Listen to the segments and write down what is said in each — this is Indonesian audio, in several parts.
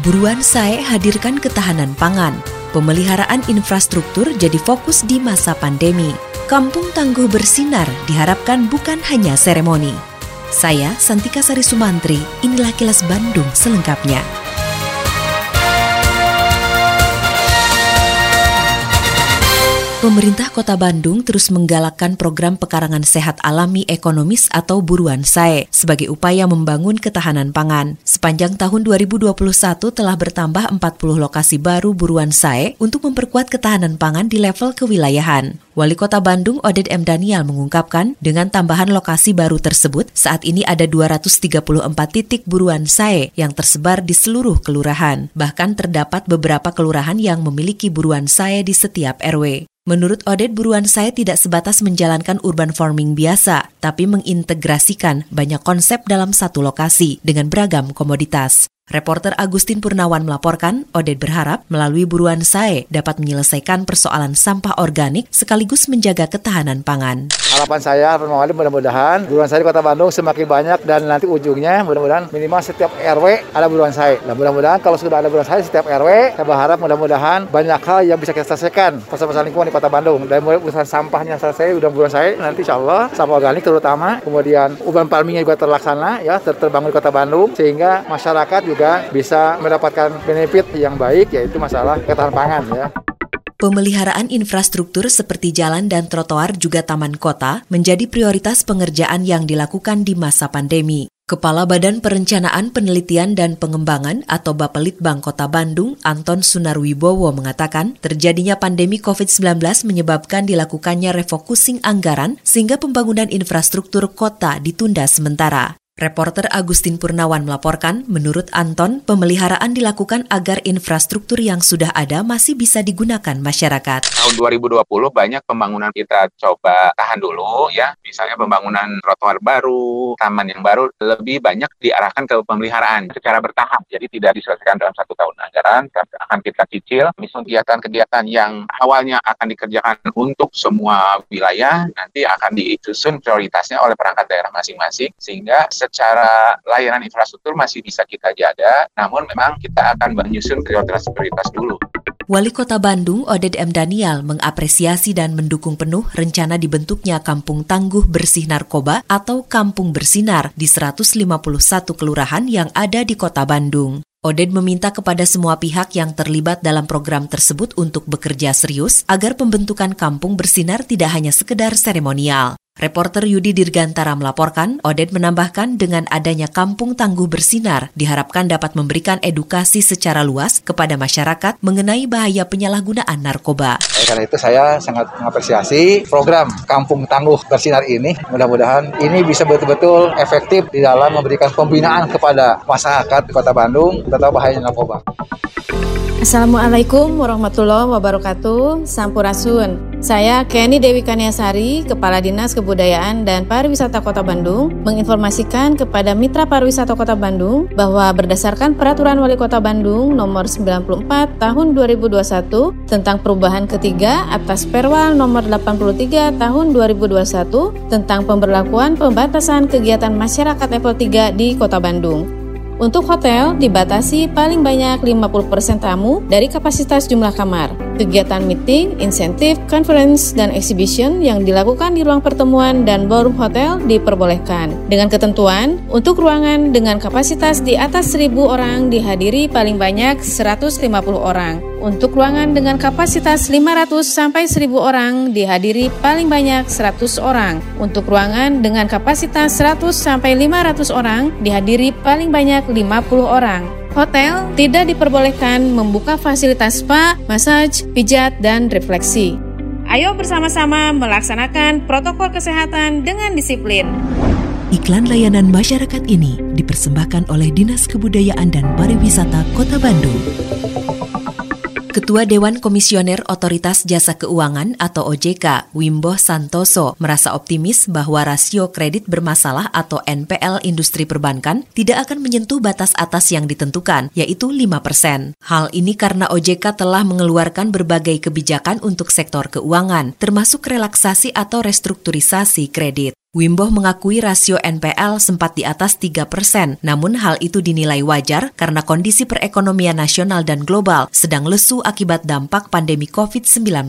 Buruan saya hadirkan ketahanan pangan. Pemeliharaan infrastruktur jadi fokus di masa pandemi. Kampung Tangguh bersinar diharapkan bukan hanya seremoni. Saya Santika Sari Sumantri, inilah kilas Bandung selengkapnya. Pemerintah Kota Bandung terus menggalakkan program pekarangan sehat alami ekonomis atau buruan SAE sebagai upaya membangun ketahanan pangan. Sepanjang tahun 2021 telah bertambah 40 lokasi baru buruan SAE untuk memperkuat ketahanan pangan di level kewilayahan. Wali Kota Bandung Oded M. Daniel mengungkapkan, dengan tambahan lokasi baru tersebut, saat ini ada 234 titik buruan SAE yang tersebar di seluruh kelurahan. Bahkan terdapat beberapa kelurahan yang memiliki buruan SAE di setiap RW. Menurut Oded, buruan saya tidak sebatas menjalankan urban farming biasa, tapi mengintegrasikan banyak konsep dalam satu lokasi dengan beragam komoditas. Reporter Agustin Purnawan melaporkan, Oded berharap melalui buruan SAE dapat menyelesaikan persoalan sampah organik sekaligus menjaga ketahanan pangan. Harapan saya, Mawali mudah-mudahan buruan saya di Kota Bandung semakin banyak dan nanti ujungnya mudah-mudahan minimal setiap RW ada buruan saya. Dan mudah-mudahan kalau sudah ada buruan saya setiap RW, saya berharap mudah-mudahan banyak hal yang bisa kita selesaikan persoalan lingkungan di Kota Bandung. Dan mulai urusan sampahnya selesai, udah buruan saya nanti insya Allah sampah organik terutama, kemudian urban farmingnya juga terlaksana ya ter terbangun di Kota Bandung sehingga masyarakat juga bisa mendapatkan benefit yang baik yaitu masalah ketahanan pangan ya. Pemeliharaan infrastruktur seperti jalan dan trotoar juga taman kota menjadi prioritas pengerjaan yang dilakukan di masa pandemi. Kepala Badan Perencanaan Penelitian dan Pengembangan atau Bapelitbang Kota Bandung, Anton Sunarwibowo mengatakan, terjadinya pandemi COVID-19 menyebabkan dilakukannya refocusing anggaran sehingga pembangunan infrastruktur kota ditunda sementara. Reporter Agustin Purnawan melaporkan, menurut Anton, pemeliharaan dilakukan agar infrastruktur yang sudah ada masih bisa digunakan masyarakat. Tahun 2020 banyak pembangunan kita coba tahan dulu ya, misalnya pembangunan trotoar baru, taman yang baru, lebih banyak diarahkan ke pemeliharaan secara bertahap, jadi tidak diselesaikan dalam satu tahun. Anggaran, akan kita cicil, misalnya kegiatan-kegiatan yang awalnya akan dikerjakan untuk semua wilayah, nanti akan disusun prioritasnya oleh perangkat daerah masing-masing, sehingga secara layanan infrastruktur masih bisa kita jaga, namun memang kita akan menyusun prioritas-prioritas dulu. Wali Kota Bandung, Oded M. Daniel, mengapresiasi dan mendukung penuh rencana dibentuknya Kampung Tangguh Bersih Narkoba atau Kampung Bersinar di 151 kelurahan yang ada di Kota Bandung. Oded meminta kepada semua pihak yang terlibat dalam program tersebut untuk bekerja serius agar pembentukan kampung bersinar tidak hanya sekedar seremonial. Reporter Yudi Dirgantara melaporkan, Oded menambahkan dengan adanya kampung tangguh bersinar diharapkan dapat memberikan edukasi secara luas kepada masyarakat mengenai bahaya penyalahgunaan narkoba. Karena itu saya sangat mengapresiasi program Kampung Tangguh Bersinar ini. Mudah-mudahan ini bisa betul-betul efektif di dalam memberikan pembinaan kepada masyarakat di Kota Bandung tentang bahaya narkoba. Assalamualaikum warahmatullahi wabarakatuh. Sampurasun. Saya Kenny Dewi Kaniasari, Kepala Dinas Kebudayaan dan Pariwisata Kota Bandung, menginformasikan kepada Mitra Pariwisata Kota Bandung bahwa berdasarkan Peraturan Wali Kota Bandung Nomor 94 Tahun 2021 tentang perubahan ketiga atas Perwal Nomor 83 Tahun 2021 tentang pemberlakuan pembatasan kegiatan masyarakat level 3 di Kota Bandung. Untuk hotel, dibatasi paling banyak 50% tamu dari kapasitas jumlah kamar. Kegiatan meeting, insentif, conference, dan exhibition yang dilakukan di ruang pertemuan dan ballroom hotel diperbolehkan. Dengan ketentuan, untuk ruangan dengan kapasitas di atas 1000 orang dihadiri paling banyak 150 orang. Untuk ruangan dengan kapasitas 500 sampai 1000 orang dihadiri paling banyak 100 orang. Untuk ruangan dengan kapasitas 100 sampai 500 orang dihadiri paling banyak 50 orang. Hotel tidak diperbolehkan membuka fasilitas spa, massage, pijat, dan refleksi. Ayo bersama-sama melaksanakan protokol kesehatan dengan disiplin. Iklan layanan masyarakat ini dipersembahkan oleh Dinas Kebudayaan dan Pariwisata Kota Bandung. Ketua Dewan Komisioner Otoritas Jasa Keuangan atau OJK, Wimbo Santoso, merasa optimis bahwa rasio kredit bermasalah atau NPL industri perbankan tidak akan menyentuh batas atas yang ditentukan, yaitu 5 persen. Hal ini karena OJK telah mengeluarkan berbagai kebijakan untuk sektor keuangan, termasuk relaksasi atau restrukturisasi kredit. Wimbo mengakui rasio NPL sempat di atas 3 persen, namun hal itu dinilai wajar karena kondisi perekonomian nasional dan global sedang lesu akibat dampak pandemi COVID-19.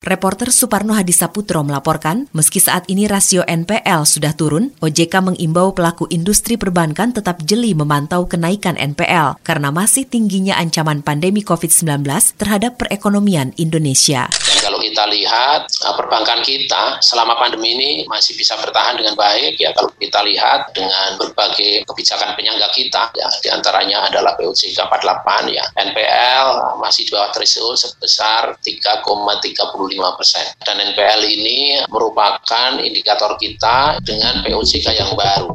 Reporter Suparno Hadisaputro melaporkan, meski saat ini rasio NPL sudah turun, OJK mengimbau pelaku industri perbankan tetap jeli memantau kenaikan NPL karena masih tingginya ancaman pandemi COVID-19 terhadap perekonomian Indonesia. Kalau kita lihat uh, perbankan kita selama pandemi ini masih bisa bertahan dengan baik. Ya kalau kita lihat dengan berbagai kebijakan penyangga kita ya di antaranya adalah POJK 48 ya NPL masih di bawah threshold sebesar 3,35 persen dan NPL ini merupakan indikator kita dengan POJK yang baru.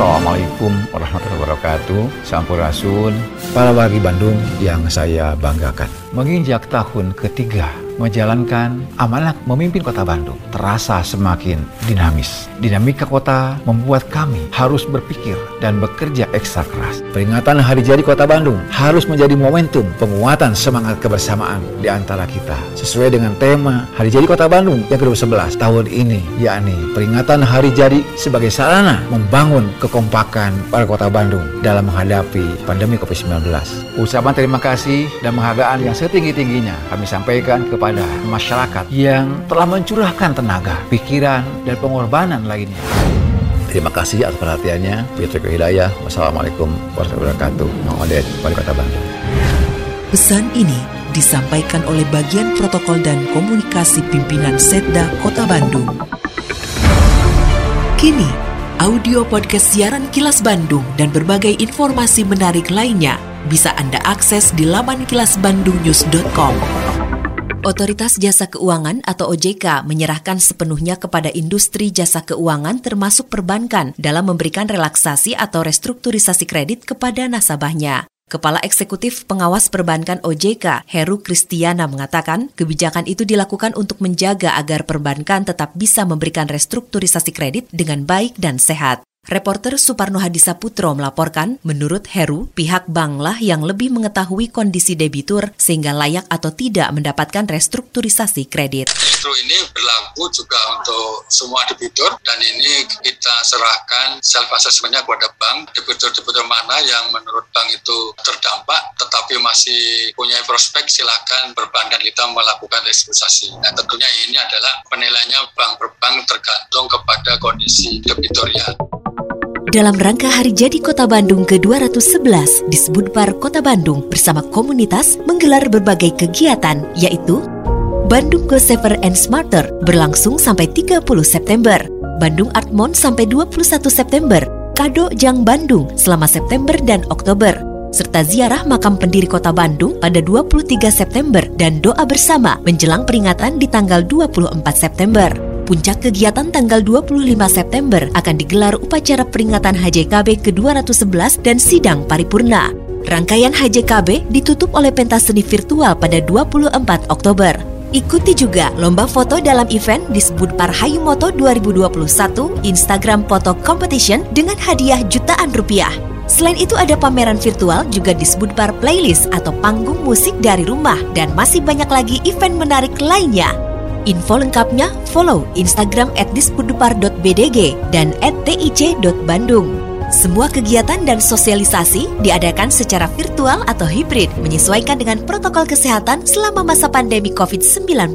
Assalamualaikum warahmatullahi wabarakatuh Sampurasun Para wargi Bandung yang saya banggakan Menginjak tahun ketiga menjalankan amanat memimpin kota Bandung terasa semakin dinamis. Dinamika kota membuat kami harus berpikir dan bekerja ekstra keras. Peringatan Hari Jadi Kota Bandung harus menjadi momentum penguatan semangat kebersamaan di antara kita. Sesuai dengan tema Hari Jadi Kota Bandung yang ke-11 tahun ini, yakni peringatan Hari Jadi sebagai sarana membangun kekompakan para kota Bandung dalam menghadapi pandemi COVID-19. Ucapan terima kasih dan penghargaan yang setinggi-tingginya kami sampaikan kepada kepada masyarakat yang telah mencurahkan tenaga, pikiran, dan pengorbanan lainnya. Terima kasih atas perhatiannya. Fitri Hidayah. Wassalamualaikum warahmatullahi wabarakatuh. Muhammad Wali Kota Bandung. Pesan ini disampaikan oleh bagian protokol dan komunikasi pimpinan Setda Kota Bandung. Kini, audio podcast siaran Kilas Bandung dan berbagai informasi menarik lainnya bisa Anda akses di laman kilasbandungnews.com. Otoritas Jasa Keuangan atau OJK menyerahkan sepenuhnya kepada industri jasa keuangan termasuk perbankan dalam memberikan relaksasi atau restrukturisasi kredit kepada nasabahnya. Kepala Eksekutif Pengawas Perbankan OJK, Heru Kristiana mengatakan, kebijakan itu dilakukan untuk menjaga agar perbankan tetap bisa memberikan restrukturisasi kredit dengan baik dan sehat. Reporter Suparno Hadisaputro melaporkan, menurut Heru, pihak banklah yang lebih mengetahui kondisi debitur sehingga layak atau tidak mendapatkan restrukturisasi kredit. Justru ini berlaku juga untuk semua debitur dan ini kita serahkan self assessmentnya kepada bank, debitur-debitur mana yang menurut bank itu terdampak tetapi masih punya prospek silakan perbankan kita melakukan restrukturisasi. Nah tentunya ini adalah penilaiannya bank per bank tergantung kepada kondisi debiturnya. Dalam rangka Hari Jadi Kota Bandung ke-211 di Sebudpar Kota Bandung bersama komunitas menggelar berbagai kegiatan yaitu Bandung Go Safer and Smarter berlangsung sampai 30 September, Bandung Art Month sampai 21 September, Kado Jang Bandung selama September dan Oktober, serta ziarah makam pendiri kota Bandung pada 23 September dan doa bersama menjelang peringatan di tanggal 24 September. Puncak kegiatan tanggal 25 September akan digelar upacara peringatan HJKB ke-211 dan sidang paripurna. Rangkaian HJKB ditutup oleh pentas seni virtual pada 24 Oktober. Ikuti juga lomba foto dalam event di Par Hayumoto 2021 Instagram Photo Competition dengan hadiah jutaan rupiah. Selain itu ada pameran virtual juga di Par Playlist atau panggung musik dari rumah dan masih banyak lagi event menarik lainnya. Info lengkapnya follow Instagram at dispudupar.bdg dan at tic.bandung. Semua kegiatan dan sosialisasi diadakan secara virtual atau hibrid menyesuaikan dengan protokol kesehatan selama masa pandemi COVID-19.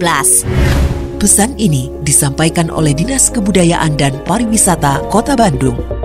Pesan ini disampaikan oleh Dinas Kebudayaan dan Pariwisata Kota Bandung.